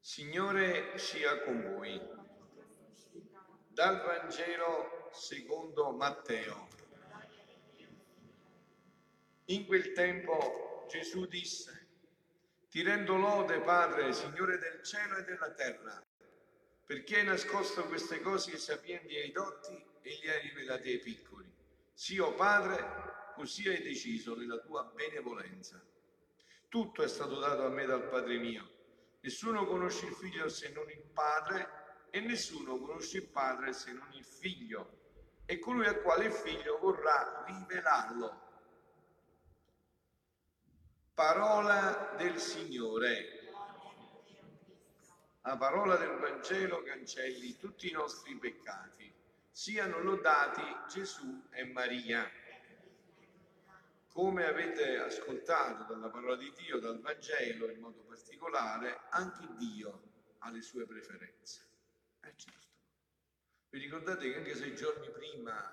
Signore sia con voi. Dal Vangelo secondo Matteo. In quel tempo Gesù disse, ti rendo lode, Padre, Signore del cielo e della terra, perché hai nascosto queste cose ai sapienti e ai dotti e li hai rivelati ai piccoli. Sì, o Padre, così hai deciso nella tua benevolenza. Tutto è stato dato a me dal Padre mio Nessuno conosce il figlio se non il padre e nessuno conosce il padre se non il figlio e colui al quale il figlio vorrà rivelarlo. Parola del Signore. La parola del Vangelo cancelli tutti i nostri peccati. Siano lodati Gesù e Maria. Come avete ascoltato dalla parola di Dio, dal Vangelo in modo particolare, anche Dio ha le sue preferenze. Eh, certo. Vi ricordate che anche sei giorni prima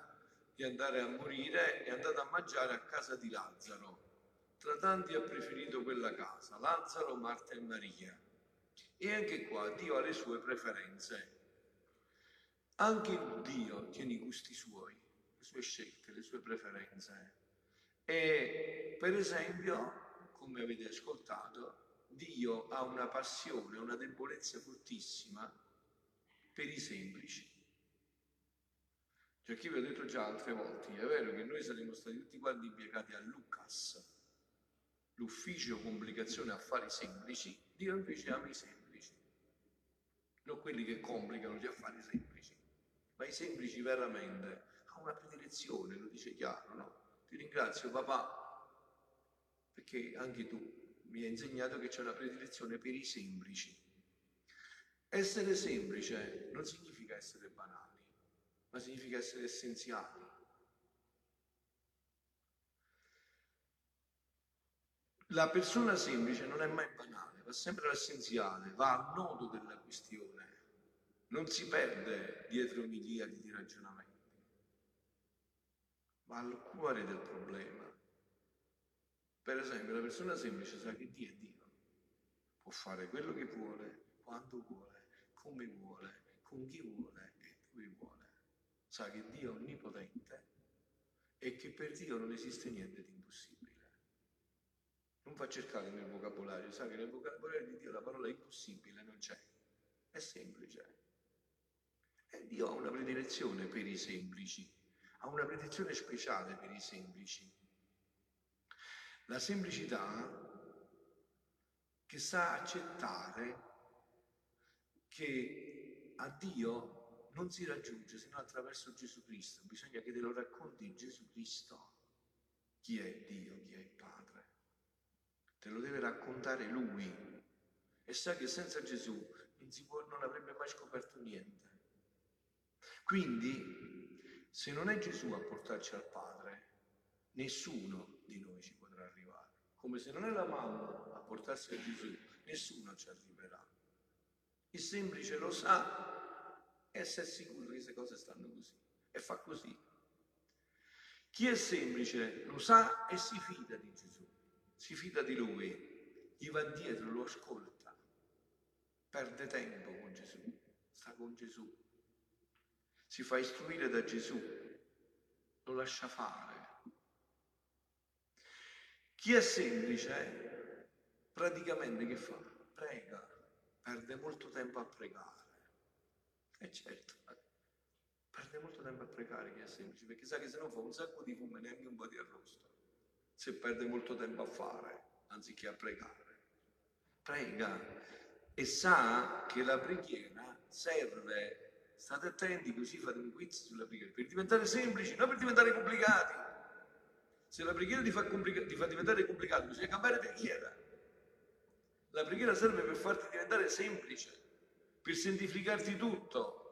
di andare a morire è andato a mangiare a casa di Lazzaro. Tra tanti ha preferito quella casa, Lazzaro, Marta e Maria. E anche qua Dio ha le sue preferenze. Anche Dio tiene i gusti suoi, le sue scelte, le sue preferenze. E per esempio, come avete ascoltato, Dio ha una passione, una debolezza fortissima per i semplici. Cioè, chi vi ho detto già altre volte, è vero che noi saremmo stati tutti quanti impiegati a Lucas, l'ufficio complicazione affari semplici, Dio invece ama i semplici, non quelli che complicano gli affari semplici, ma i semplici veramente ha una predilezione, lo dice chiaro, no? Ti ringrazio papà, perché anche tu mi hai insegnato che c'è una predilezione per i semplici. Essere semplice non significa essere banali, ma significa essere essenziali. La persona semplice non è mai banale, va sempre all'essenziale, va al nodo della questione, non si perde dietro miliardi di ragionamenti va al cuore del problema. Per esempio, la persona semplice sa che Dio è Dio, può fare quello che vuole, quando vuole, come vuole, con chi vuole e dove vuole. Sa che Dio è onnipotente e che per Dio non esiste niente di Non fa cercare nel vocabolario, sa che nel vocabolario di Dio la parola impossibile non c'è, è semplice. E Dio ha una predilezione per i semplici ha una protezione speciale per i semplici. La semplicità che sa accettare che a Dio non si raggiunge se non attraverso Gesù Cristo. Bisogna che te lo racconti Gesù Cristo. Chi è Dio, chi è il Padre. Te lo deve raccontare Lui. E sa che senza Gesù non, può, non avrebbe mai scoperto niente. Quindi se non è Gesù a portarci al Padre, nessuno di noi ci potrà arrivare. Come se non è la mamma a portarsi a Gesù, nessuno ci arriverà. Il semplice lo sa e se è sicuro che queste cose stanno così e fa così. Chi è semplice lo sa e si fida di Gesù, si fida di Lui, gli va dietro, lo ascolta, perde tempo con Gesù, sta con Gesù si fa istruire da Gesù, lo lascia fare. Chi è semplice, praticamente che fa? Prega, perde molto tempo a pregare. E certo, perde molto tempo a pregare chi è semplice, perché sa che se no fa un sacco di fumo e neanche un po' di arrosto. Se perde molto tempo a fare, anziché a pregare. Prega e sa che la preghiera serve State attenti così fate un quiz sulla preghiera, per diventare semplici, non per diventare complicati. Se la preghiera ti fa, complica- ti fa diventare complicato, bisogna cambiare preghiera. La preghiera serve per farti diventare semplice, per semplificarti tutto.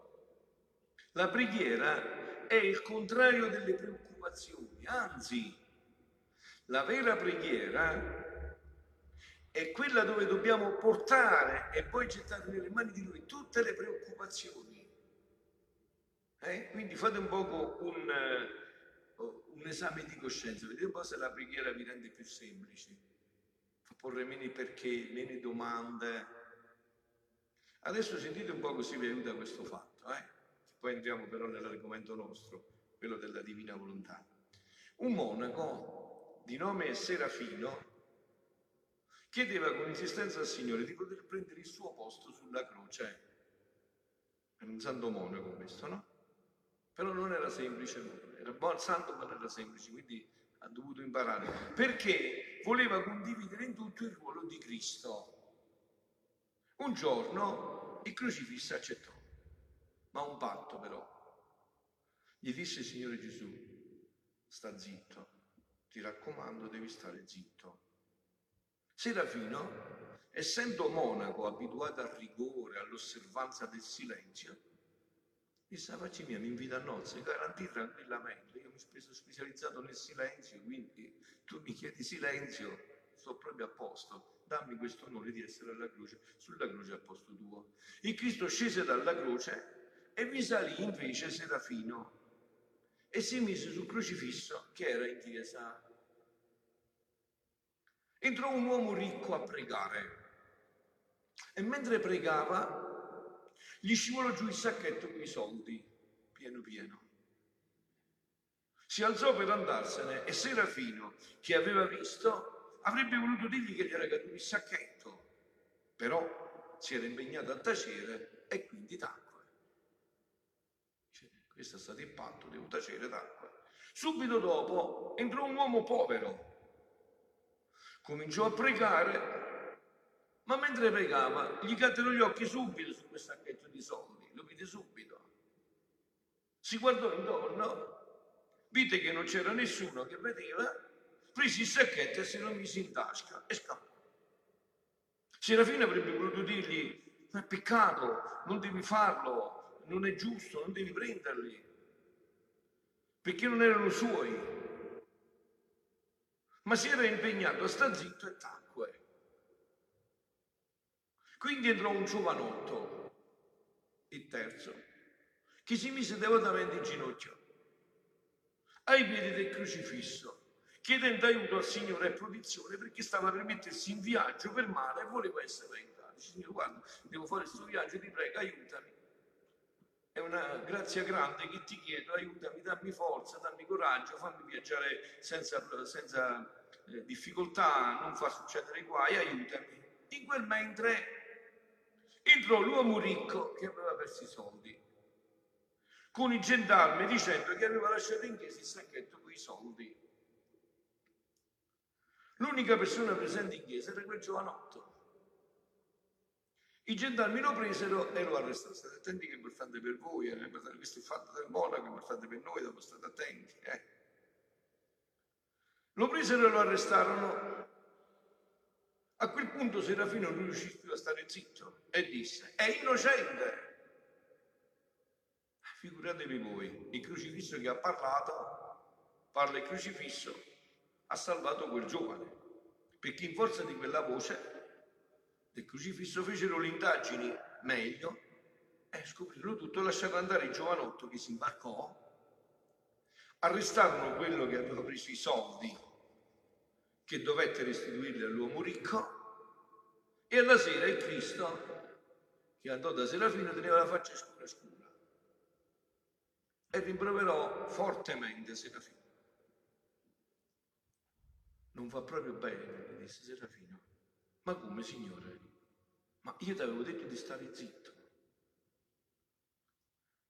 La preghiera è il contrario delle preoccupazioni, anzi, la vera preghiera è quella dove dobbiamo portare e poi gettare nelle mani di Lui tutte le preoccupazioni. Eh? Quindi fate un poco un, uh, un esame di coscienza, vedete un po' se la preghiera vi rende più semplice, fa porre meno perché, meno domande. Adesso sentite un po' così vi aiuta questo fatto, eh? poi entriamo però nell'argomento nostro, quello della divina volontà. Un monaco di nome Serafino chiedeva con insistenza al Signore di poter prendere il suo posto sulla croce. Era un santo monaco questo, no? Però non era semplice, era buon santo ma non era semplice, quindi ha dovuto imparare, perché voleva condividere in tutto il ruolo di Cristo. Un giorno il crocifisso accettò, ma un patto però. Gli disse il Signore Gesù, sta zitto, ti raccomando devi stare zitto. Serafino, essendo monaco abituato al rigore, all'osservanza del silenzio, disse, ah, facci mia, mi invita a nozze, garantì tranquillamente, io mi sono specializzato nel silenzio, quindi tu mi chiedi silenzio, sto proprio a posto, dammi questo onore di essere alla croce, sulla croce al posto tuo. Il Cristo scese dalla croce e vi salì invece Serafino e si mise sul crocifisso che era in chiesa entrò un uomo ricco a pregare e mentre pregava gli scivolò giù il sacchetto con i soldi, pieno pieno. Si alzò per andarsene e Serafino, che aveva visto, avrebbe voluto dirgli che gli era caduto il sacchetto, però si era impegnato a tacere e quindi tacque. Cioè, questo è stato il patto, devo tacere, tacque. Subito dopo entrò un uomo povero cominciò a pregare, ma mentre pregava gli caddero gli occhi subito su quel sacchetto di soldi, lo vide subito. Si guardò intorno, vide che non c'era nessuno che vedeva, prese il sacchetto e se lo mise in tasca e scappò. Serafino avrebbe voluto dirgli, è peccato, non devi farlo, non è giusto, non devi prenderli, perché non erano suoi ma si era impegnato a sta zitto e tacque. Quindi entrò un giovanotto, il terzo, che si mise devotamente in ginocchio ai piedi del crocifisso, chiedendo aiuto al Signore e protezione perché stava per mettersi in viaggio per mare e voleva essere aiutato. Signore, guarda, devo fare questo viaggio, ti prego, aiutami. È una grazia grande che ti chiedo, aiutami, dammi forza, dammi coraggio, fammi viaggiare senza, senza eh, difficoltà, non fa succedere guai, aiutami. In quel mentre entrò l'uomo ricco che aveva perso i soldi con i gendarmi dicendo che aveva lasciato in chiesa il sacchetto con i soldi. L'unica persona presente in chiesa era quel giovanotto. I gendarmi lo presero e lo arrestarono. State attenti che è importante per voi, eh? questo è il fatto del monaco, è importante per noi, dobbiamo stare attenti. Eh? Lo presero e lo arrestarono. A quel punto Serafino non riuscì più a stare zitto e disse, è innocente. Figuratevi voi, il crocifisso che ha parlato, parla il crocifisso, ha salvato quel giovane, perché in forza di quella voce del crocifisso fecero le indagini? Meglio. E scoprirono tutto, lasciarono andare il giovanotto che si imbarcò, arrestarono quello che aveva preso i soldi che dovette restituirli all'uomo ricco. E alla sera il Cristo che andò da Serafino teneva la faccia scura scura. E rimproverò fortemente Serafino. Non va proprio bene, disse Serafino. Ma come, Signore? Ma io ti avevo detto di stare zitto.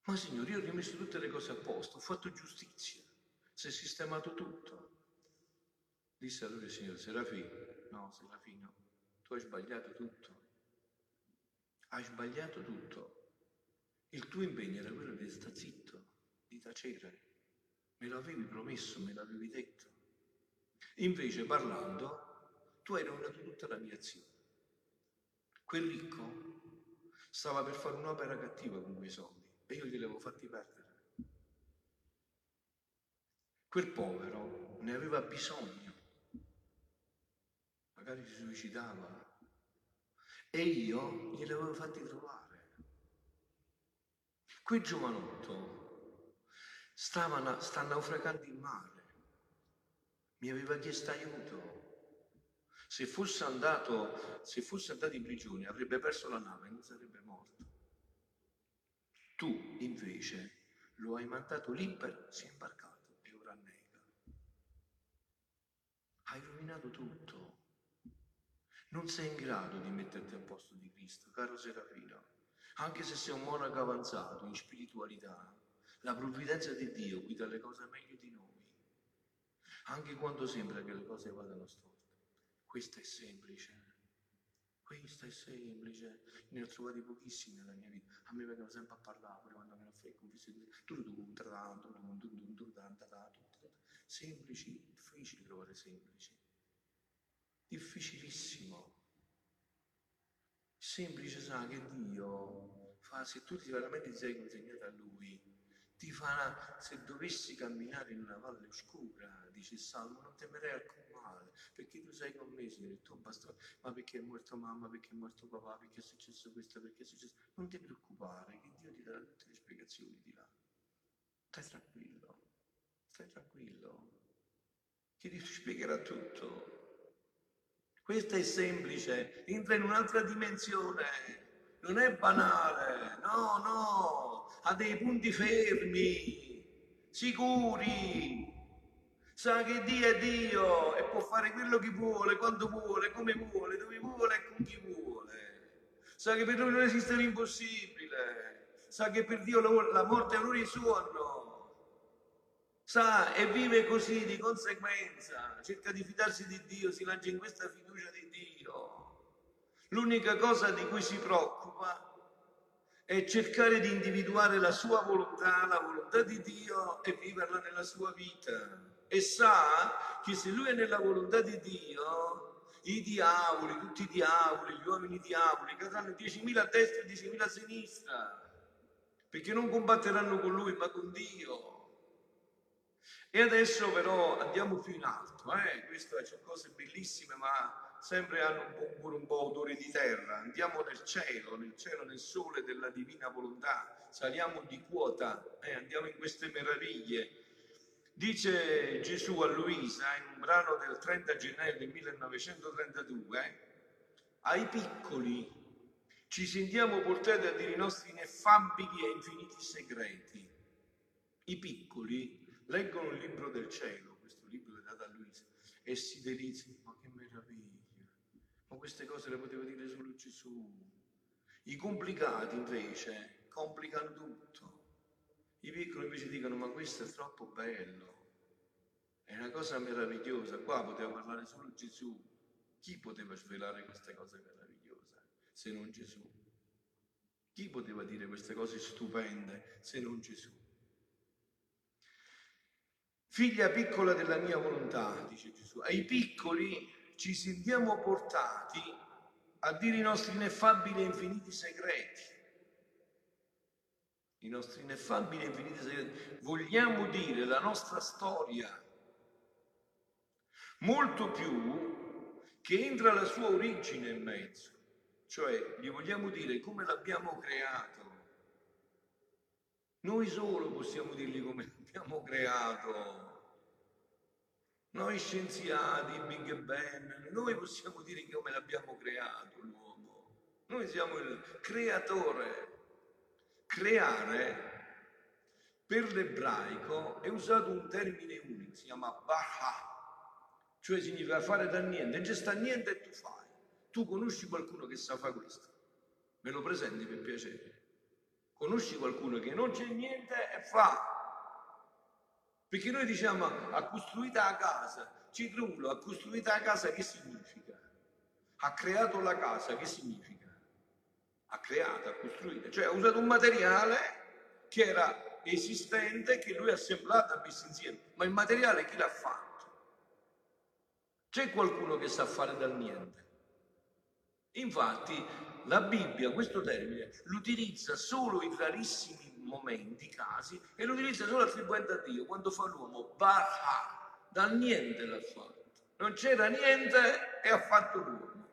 Ma Signore, io ho rimesso tutte le cose a posto, ho fatto giustizia, si è sistemato tutto. Disse allora il Signore, Serafino, no Serafino, tu hai sbagliato tutto. Hai sbagliato tutto. Il tuo impegno era quello di stare zitto, di tacere. Me lo avevi promesso, me l'avevi detto. Invece parlando, tu hai rovinato tutta la mia azione. Quel ricco stava per fare un'opera cattiva con quei soldi e io glieli avevo fatti perdere. Quel povero ne aveva bisogno magari si suicidava e io glieli avevo fatti trovare. Quel giovanotto stava, sta naufragando in mare, mi aveva chiesto aiuto. Se fosse andato, se fosse andato in prigione avrebbe perso la nave non sarebbe morto. Tu invece lo hai mandato libero, si è imbarcato e ora nega. Hai rovinato tutto. Non sei in grado di metterti al posto di Cristo, caro Serafino. Anche se sei un monaco avanzato in spiritualità, la provvidenza di Dio guida le cose meglio di noi. Anche quando sembra che le cose vadano storte. Questo è semplice. Questo è semplice. Ne ho trovati pochissimi nella mia vita. A me vengono sempre a parlare, pure quando me ne fai confessione. Semplici, difficili trovare semplici difficilissimo. Semplice sa che Dio fa, se tu veramente ti sei consegnato a Lui, ti farà, se dovessi camminare in una valle oscura, dice Salmo, non temerei alcun male, perché tu sei con me, Signore, tu basta, ma perché è morto mamma, perché è morto papà, perché è successo questo, perché è successo... Non ti preoccupare, che Dio ti darà tutte le spiegazioni di là. Stai tranquillo, stai tranquillo, che ti spiegherà tutto. Questo è semplice, entra in un'altra dimensione, non è banale, no, no, ha dei punti fermi, sicuri, sa che Dio è Dio e può fare quello che vuole, quando vuole, come vuole, dove vuole e con chi vuole. Sa che per lui non esiste l'impossibile, sa che per Dio la morte è un suono sa e vive così di conseguenza, cerca di fidarsi di Dio, si lancia in questa fiducia di Dio. L'unica cosa di cui si preoccupa è cercare di individuare la sua volontà, la volontà di Dio e viverla nella sua vita. E sa che se lui è nella volontà di Dio, i diavoli, tutti i diavoli, gli uomini diavoli, cadranno 10.000 a destra e 10.000 a sinistra, perché non combatteranno con lui ma con Dio. E adesso però andiamo più in alto, eh? queste sono cose bellissime ma sempre hanno pure un po' odore di terra. Andiamo nel cielo, nel cielo, nel sole della divina volontà, saliamo di quota, eh? andiamo in queste meraviglie. Dice Gesù a Luisa in un brano del 30 gennaio del 1932, eh? ai piccoli ci sentiamo portati a dire i nostri ineffabili e infiniti segreti. I piccoli leggono il libro del cielo, questo libro è dato a Luisa, e si deliziano, ma che meraviglia, queste cose le poteva dire solo Gesù. I complicati invece complicano tutto. I piccoli invece dicono, ma questo è troppo bello, è una cosa meravigliosa, qua poteva parlare solo Gesù. Chi poteva svelare queste cose meravigliose se non Gesù? Chi poteva dire queste cose stupende se non Gesù? Figlia piccola della mia volontà, dice Gesù, ai piccoli ci sentiamo portati a dire i nostri ineffabili e infiniti segreti. I nostri ineffabili e infiniti segreti. Vogliamo dire la nostra storia, molto più che entra la sua origine in mezzo. Cioè, gli vogliamo dire come l'abbiamo creato. Noi solo possiamo dirgli come l'abbiamo creato. Noi scienziati, Big Bang, noi possiamo dire come l'abbiamo creato l'uomo. Noi siamo il creatore. Creare per l'ebraico è usato un termine unico, si chiama Baha, cioè significa fare da niente, non sta niente e tu fai. Tu conosci qualcuno che sa fare questo? Me lo presenti per piacere. Conosci qualcuno che non c'è niente e fa perché noi diciamo ha costruito la casa, Citrulo ha costruito la casa che significa? Ha creato la casa che significa? Ha creato, ha costruito, cioè ha usato un materiale che era esistente, che lui ha assemblato, ha messo insieme, ma il materiale chi l'ha fatto? C'è qualcuno che sa fare dal niente. Infatti la Bibbia questo termine l'utilizza solo in rarissimi momenti, casi, e lo utilizza solo attribuendo a Dio quando fa l'uomo barha, dal niente l'ha fatto. Non c'era niente e ha fatto l'uomo.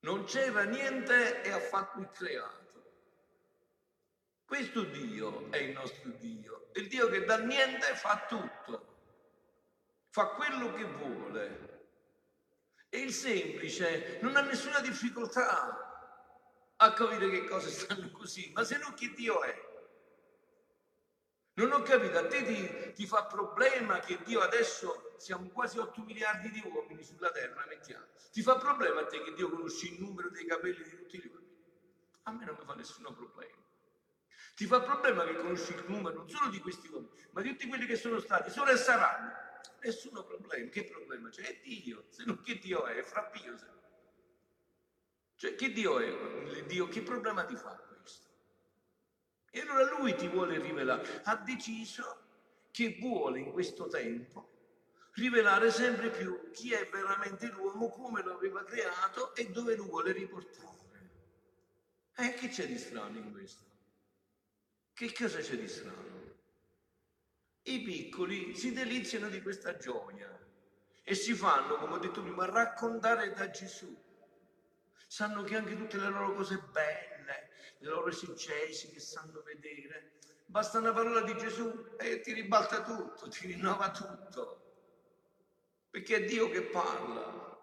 Non c'era niente e ha fatto il creato. Questo Dio è il nostro Dio, il Dio che dal niente fa tutto, fa quello che vuole. E il semplice non ha nessuna difficoltà a capire che cose stanno così, ma se no chi Dio è? Non ho capito, a te ti, ti, fa problema che Dio adesso siamo quasi 8 miliardi di uomini sulla terra, mettiamo. Ti fa problema a te che Dio conosce il numero dei capelli di tutti gli uomini? A me non mi fa nessun problema. Ti fa problema che conosci il numero non solo di questi uomini, ma di tutti quelli che sono stati, sono e saranno. Nessuno problema. Che problema c'è? È Dio. Se non che Dio è? È fra Pio. Cioè, che Dio è? Dio, che problema ti fa questo? E allora lui ti vuole rivelare. Ha deciso che vuole in questo tempo rivelare sempre più chi è veramente l'uomo, come lo aveva creato e dove lo vuole riportare. E eh, che c'è di strano in questo? Che cosa c'è di strano? I piccoli si deliziano di questa gioia e si fanno, come ho detto prima, raccontare da Gesù. Sanno che anche tutte le loro cose belle, le loro esegesi che sanno vedere, basta una parola di Gesù e ti ribalta tutto, ti rinnova tutto. Perché è Dio che parla.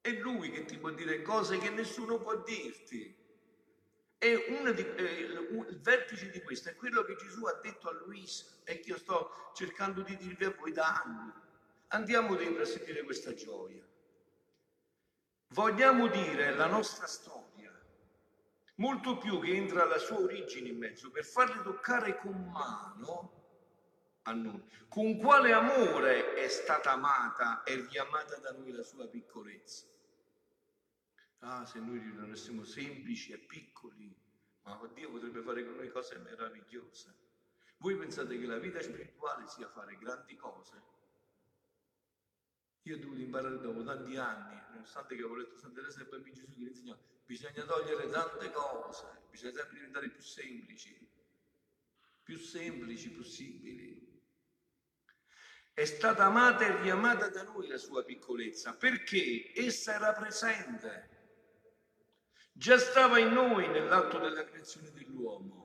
È Lui che ti può dire cose che nessuno può dirti. E di, eh, il vertice di questo è quello che Gesù ha detto a Luisa e che io sto cercando di dirvi a voi da anni. Andiamo dentro a sentire questa gioia. Vogliamo dire la nostra storia, molto più che entra la sua origine in mezzo, per farle toccare con mano a noi. Con quale amore è stata amata e riamata da noi la sua piccolezza? Ah, se noi rimanessimo semplici e piccoli, ma Dio potrebbe fare con noi cose meravigliose. Voi pensate che la vita spirituale sia fare grandi cose? Io ho dovuto imparare dopo tanti anni, nonostante che avevo letto Santa Teresa e Bambino Gesù che insegnò, bisogna togliere tante cose, bisogna sempre diventare più semplici, più semplici possibili. È stata amata e riamata da noi la sua piccolezza perché essa era presente già stava in noi nell'atto della creazione dell'uomo.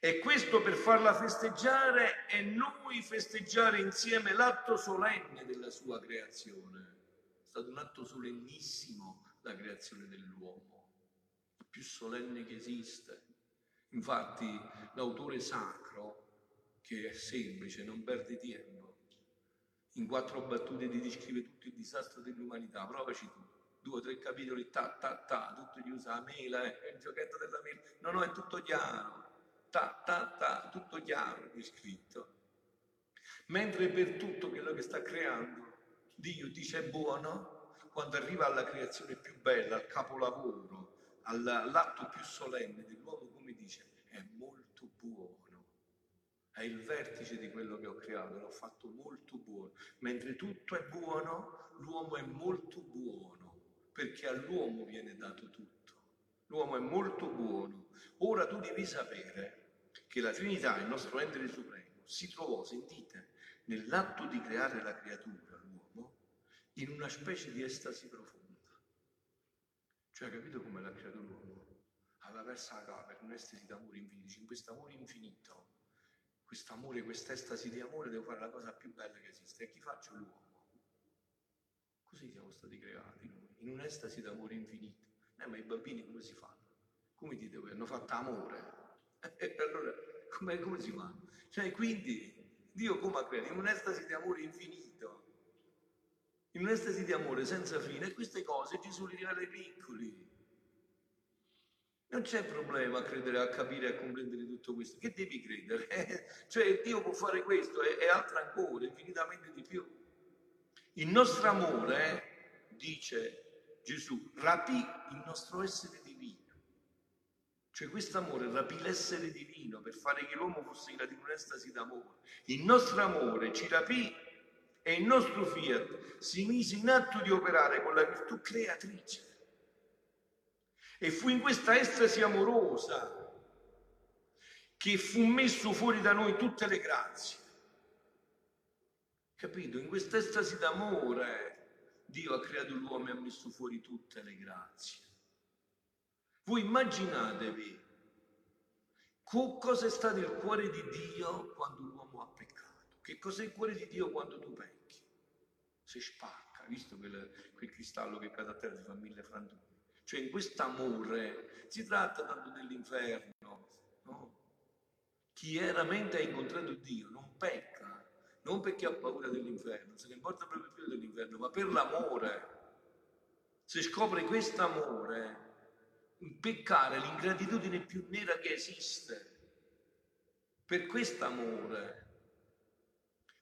E questo per farla festeggiare e noi festeggiare insieme l'atto solenne della sua creazione. È stato un atto solennissimo la creazione dell'uomo, il più solenne che esiste. Infatti l'autore sacro, che è semplice, non perde tempo, in quattro battute ti descrive tutto il disastro dell'umanità, provaci tu. Due o tre capitoli, ta, ta, ta, tutto gli usa la mela, eh, il giochetto della mela, no, no, è tutto chiaro, ta, ta, ta, tutto chiaro, è scritto. Mentre per tutto quello che sta creando, Dio dice buono, quando arriva alla creazione più bella, al capolavoro, all'atto più solenne dell'uomo, come dice, è molto buono. È il vertice di quello che ho creato, l'ho fatto molto buono. Mentre tutto è buono, l'uomo è molto buono perché all'uomo viene dato tutto. L'uomo è molto buono. Ora tu devi sapere che la Trinità, il nostro ente supremo, si trovò, sentite, nell'atto di creare la creatura, l'uomo, in una specie di estasi profonda. Cioè, capito come l'ha creato l'uomo? Aveva perso la capa in un'estasi d'amore infinito. In questo amore infinito, questo amore, questa estasi di amore, devo fare la cosa più bella che esiste. E chi faccio l'uomo? Così siamo stati creati noi in un'estasi d'amore infinito. Eh, ma i bambini come si fanno? Come dite voi? Hanno fatto amore. E allora, come, come si fa? Cioè, quindi, Dio come ha creato? In un'estasi di amore infinito. In un'estasi di amore senza fine. E queste cose Gesù le rivela ai piccoli. Non c'è problema a credere, a capire, a comprendere tutto questo. Che devi credere? Eh, cioè Dio può fare questo e, e altro ancora, infinitamente di più. Il nostro amore, dice Gesù rapì il nostro essere divino. Cioè questo amore rapì l'essere divino per fare che l'uomo fosse in un'estasi d'amore. Il nostro amore ci rapì e il nostro fiat si mise in atto di operare con la virtù creatrice. E fu in questa estasi amorosa che fu messo fuori da noi tutte le grazie. Capito? In questa estasi d'amore Dio ha creato l'uomo e ha messo fuori tutte le grazie. Voi immaginatevi cosa è stato il cuore di Dio quando l'uomo ha peccato. Che cos'è il cuore di Dio quando tu pecchi? Si spacca, visto quel, quel cristallo che cade a terra si fa mille frantumi. Cioè in quest'amore si tratta tanto dell'inferno, no? Chi veramente ha incontrato Dio non pecca, non perché ha paura dell'inferno, se ne importa proprio più dell'inferno, ma per l'amore. Se scopre quest'amore, il peccare, l'ingratitudine più nera che esiste, per quest'amore.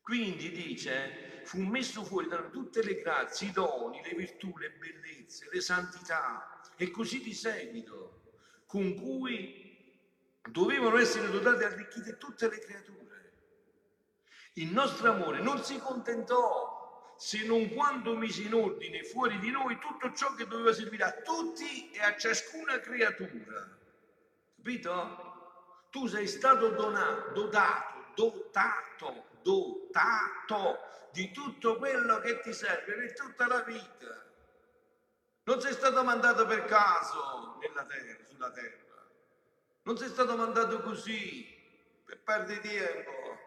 Quindi dice, fu messo fuori da tutte le grazie, i doni, le virtù, le bellezze, le santità, e così di seguito, con cui dovevano essere dotate e arricchite tutte le creature. Il nostro amore non si contentò se non quando mise in ordine fuori di noi tutto ciò che doveva servire a tutti e a ciascuna creatura. Capito? Tu sei stato donato, dotato, dotato, dotato di tutto quello che ti serve per tutta la vita. Non sei stato mandato per caso terra, sulla terra. Non sei stato mandato così, per perdere tempo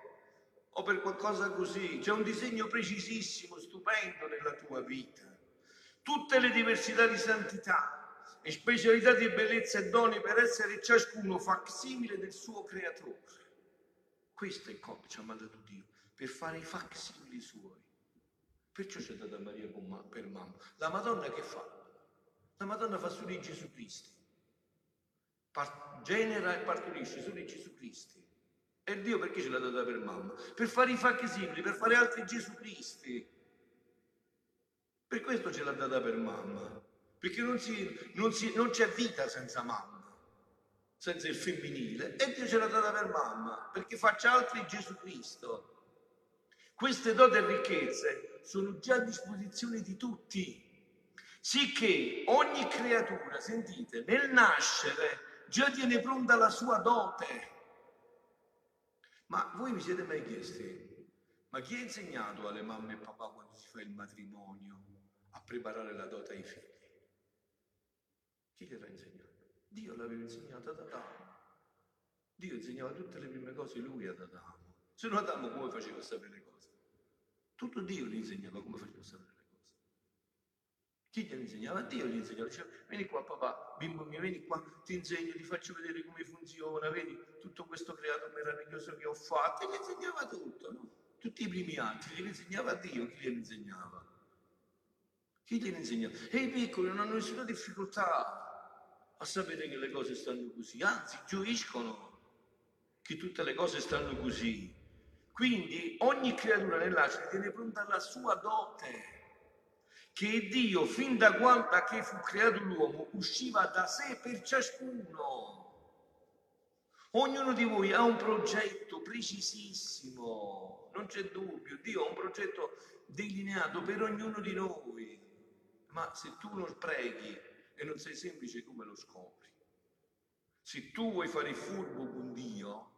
o per qualcosa così. C'è un disegno precisissimo, stupendo nella tua vita. Tutte le diversità di santità e specialità di bellezza e doni per essere ciascuno facsimile del suo creatore. Questo è come ci ha mandato Dio, per fare i facsimili suoi. Perciò c'è data Maria per mamma. La Madonna che fa? La Madonna fa su di Gesù Cristo. Par- genera e partorisce su di Gesù Cristo. E Dio perché ce l'ha data per mamma? Per fare i fatti simili, per fare altri Gesù Cristi. Per questo ce l'ha data per mamma. Perché non, si, non, si, non c'è vita senza mamma, senza il femminile. E Dio ce l'ha data per mamma, perché faccia altri Gesù Cristo. Queste doti e ricchezze sono già a disposizione di tutti sicché ogni creatura, sentite, nel nascere già tiene pronta la sua dote. Ma voi vi siete mai chiesti, ma chi ha insegnato alle mamme e papà quando si fa il matrimonio a preparare la dote ai figli? Chi gliel'ha insegnato? Dio l'aveva insegnato ad Adamo. Dio insegnava tutte le prime cose lui ad Adamo. Se non Adamo come faceva a sapere le cose? Tutto Dio gli insegnava come faceva a sapere. Chi glielo insegnava? Dio gli insegnava, diceva, vieni qua papà, bimbo mio, vieni qua, ti insegno, ti faccio vedere come funziona, vedi tutto questo creato meraviglioso che ho fatto, e gli insegnava tutto, no? Tutti i primi atti, glieli insegnava Dio, chi glieli insegnava? Chi glieli insegnava? E i piccoli non hanno nessuna difficoltà a sapere che le cose stanno così, anzi gioiscono che tutte le cose stanno così. Quindi ogni creatura nell'ascia tiene pronta la sua dote che Dio, fin da quando che fu creato l'uomo, usciva da sé per ciascuno. Ognuno di voi ha un progetto precisissimo, non c'è dubbio, Dio ha un progetto delineato per ognuno di noi, ma se tu non preghi e non sei semplice, come lo scopri? Se tu vuoi fare il furbo con Dio,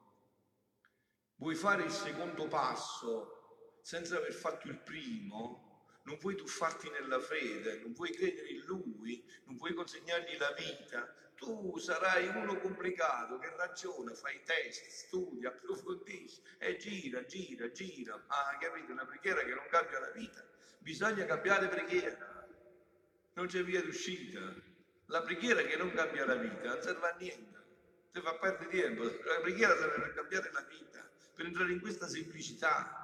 vuoi fare il secondo passo senza aver fatto il primo, non vuoi tuffarti nella fede, non vuoi credere in Lui, non vuoi consegnargli la vita, tu sarai uno complicato che ragiona, fai test, studia, approfondisci e gira, gira, gira. Ma capite, una preghiera che non cambia la vita, bisogna cambiare preghiera, non c'è via d'uscita. La preghiera che non cambia la vita non serve a niente, ti fa perdere tempo. La preghiera serve per cambiare la vita, per entrare in questa semplicità.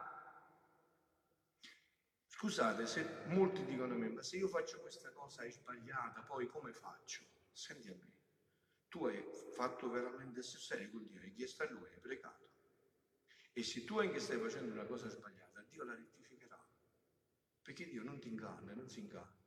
Scusate se molti dicono a me, ma se io faccio questa cosa è sbagliata, poi come faccio? Senti a me, tu hai fatto veramente serio con Dio, hai chiesto a Lui, hai pregato. E se tu anche stai facendo una cosa sbagliata, Dio la rettificherà. Perché Dio non ti inganna, non si inganna.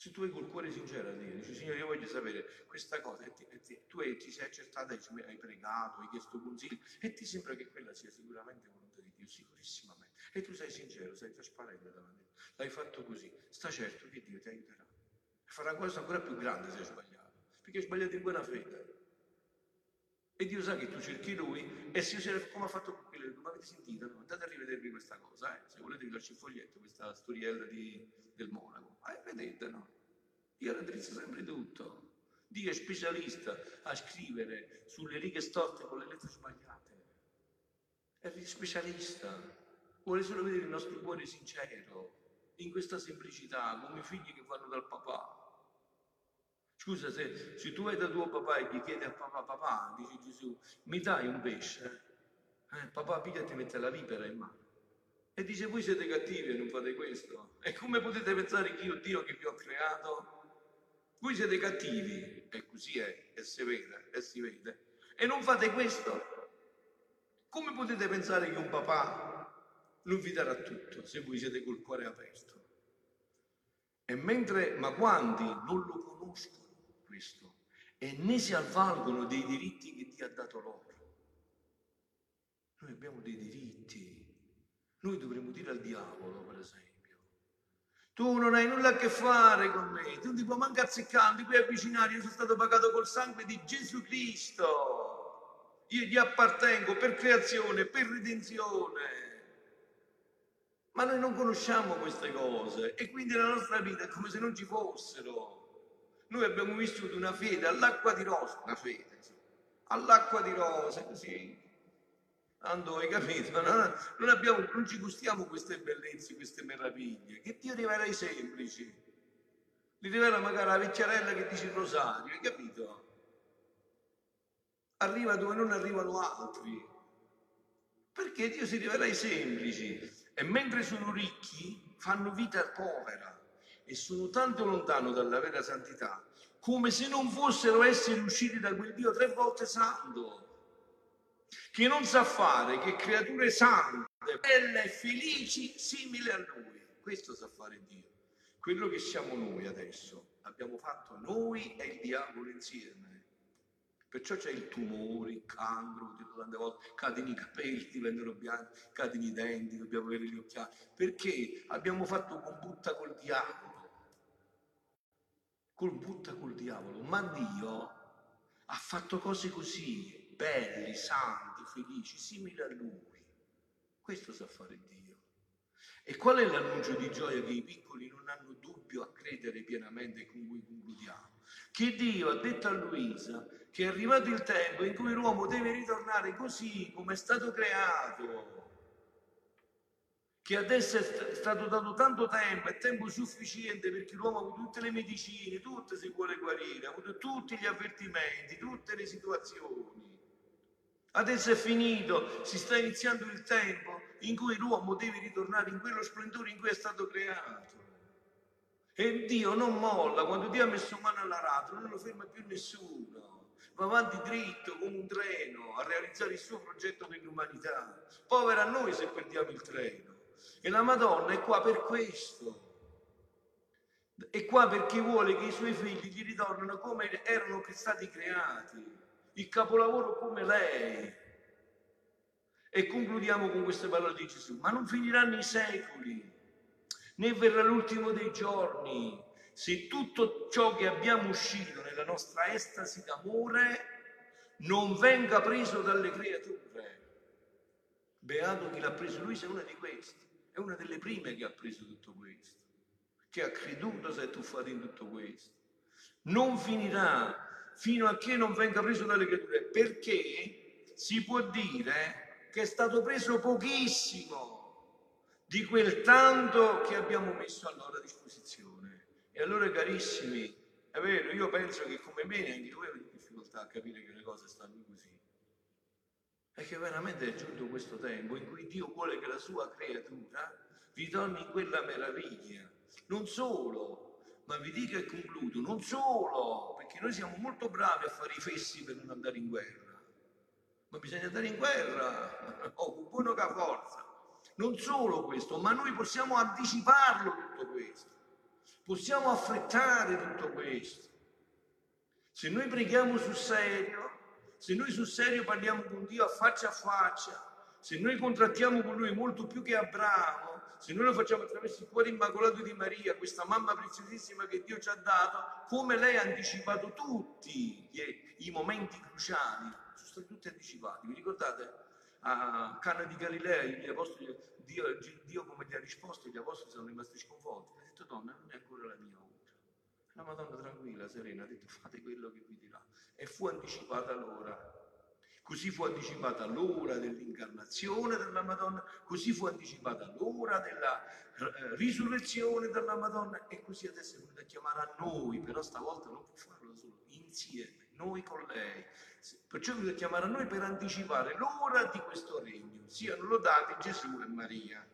Se tu hai col cuore sincero a Dio, dici Signore io voglio sapere questa cosa, e ti, e ti, tu hai, ti sei accertato, hai pregato, hai chiesto consigli, e ti sembra che quella sia sicuramente volontà di Dio, sicurissimamente e tu sei sincero, sei trasparente davanti. L'hai fatto così, sta certo che Dio ti aiuterà. Farà una cosa ancora più grande se hai sbagliato, perché hai sbagliato in buona fede. E Dio sa che tu cerchi lui e se io come ha fatto con quello, come avete sentito, no? andate a rivedervi questa cosa, eh? se volete vi lascio il foglietto, questa storiella di, del monaco. Eh, vedete, no? Io raddrizzo sempre tutto. Dio è specialista a scrivere sulle righe storte con le lettere sbagliate. È specialista. Vuole solo vedere il nostro cuore sincero, in questa semplicità, come figli che vanno dal papà. Scusa, se, se, tu vai da tuo papà e gli chiedi a papà, papà, dice Gesù, mi dai un pesce? Eh, papà piglia e ti mette la vipera in mano. E dice, voi siete cattivi e non fate questo. E come potete pensare che io, Dio, che vi ho creato? Voi siete cattivi, e così è, e si vede, e si vede. E non fate questo. Come potete pensare che un papà non vi darà tutto se voi siete col cuore aperto? E mentre, ma quanti non lo conoscono? Questo e né si avvalgono dei diritti che Dio ha dato loro. Noi abbiamo dei diritti. Noi dovremmo dire al diavolo, per esempio, tu non hai nulla a che fare con me, tu non ti puoi manco azzeccare, ti puoi avvicinare, io sono stato pagato col sangue di Gesù Cristo. Io gli appartengo per creazione, per redenzione. Ma noi non conosciamo queste cose e quindi la nostra vita è come se non ci fossero. Noi abbiamo vissuto una fede all'acqua di rosa, una fede, sì. all'acqua di rosa, così. Ando, hai capito? Non, non, abbiamo, non ci gustiamo queste bellezze, queste meraviglie, che Dio rivela ai semplici. Li rivela magari la vecchiarella che dice il rosario, hai capito? Arriva dove non arrivano altri. Perché Dio si rivela ai semplici. E mentre sono ricchi, fanno vita povera e sono tanto lontano dalla vera santità come se non fossero esseri usciti da quel Dio tre volte santo, che non sa fare che creature sante, belle e felici, simili a Lui. Questo sa fare Dio. Quello che siamo noi adesso, abbiamo fatto noi e il diavolo insieme. Perciò c'è il tumore, il cancro, tante volte cadono i capelli, diventano bianchi, cadono i denti, dobbiamo avere gli occhiali. Perché abbiamo fatto combutta col diavolo col butta col diavolo, ma Dio ha fatto cose così, belli, santi, felici, simili a Lui. Questo sa fare Dio. E qual è l'annuncio di gioia che i piccoli non hanno dubbio a credere pienamente con cui concludiamo? Che Dio ha detto a Luisa che è arrivato il tempo in cui l'uomo deve ritornare così come è stato creato che adesso è stato dato tanto tempo, è tempo sufficiente perché l'uomo ha avuto tutte le medicine, tutte si vuole guarire, ha avuto tutti gli avvertimenti, tutte le situazioni. Adesso è finito, si sta iniziando il tempo in cui l'uomo deve ritornare in quello splendore in cui è stato creato. E Dio non molla, quando Dio ha messo mano all'aratro non lo ferma più nessuno, va avanti dritto come un treno a realizzare il suo progetto per l'umanità. Povera noi se perdiamo il treno. E la Madonna è qua per questo. È qua perché vuole che i suoi figli gli ritornino come erano stati creati, il capolavoro come lei. E concludiamo con queste parole di Gesù. Ma non finiranno i secoli, né verrà l'ultimo dei giorni, se tutto ciò che abbiamo uscito nella nostra estasi d'amore non venga preso dalle creature. Beato chi l'ha preso, lui sei una di queste è una delle prime che ha preso tutto questo, che ha creduto, si è tuffato in tutto questo. Non finirà fino a che non venga preso dalle creature, perché si può dire che è stato preso pochissimo di quel tanto che abbiamo messo a loro disposizione. E allora, carissimi, è vero, io penso che come me anche voi avete difficoltà a capire che le cose stanno così. È che veramente è giunto questo tempo in cui Dio vuole che la sua creatura ritorni in quella meraviglia. Non solo, ma vi dico e concludo, non solo, perché noi siamo molto bravi a fare i fessi per non andare in guerra, ma bisogna andare in guerra, oh, con buona forza. Non solo questo, ma noi possiamo anticiparlo tutto questo, possiamo affrettare tutto questo. Se noi preghiamo sul serio, se noi sul serio parliamo con Dio a faccia a faccia, se noi contrattiamo con Lui molto più che Abramo, se noi lo facciamo attraverso il cuore immacolato di Maria, questa mamma preziosissima che Dio ci ha dato, come lei ha anticipato tutti i momenti cruciali, stati tutti anticipati. Vi ricordate? A Cana di Galilea gli apostoli, Dio, Dio come gli ha risposto, gli apostoli sono rimasti sconvolti. Ha detto, donna, non è ancora la mia ora. La Madonna tranquilla, serena, ha detto, fate quello che vi dirà. E fu anticipata l'ora. Così fu anticipata l'ora dell'incarnazione della Madonna, così fu anticipata l'ora della eh, risurrezione della Madonna e così adesso è venuta a chiamare a noi, però stavolta non può farlo solo, insieme, noi con lei. Perciò è venuta a chiamare a noi per anticipare l'ora di questo regno. Siano lodati Gesù e Maria.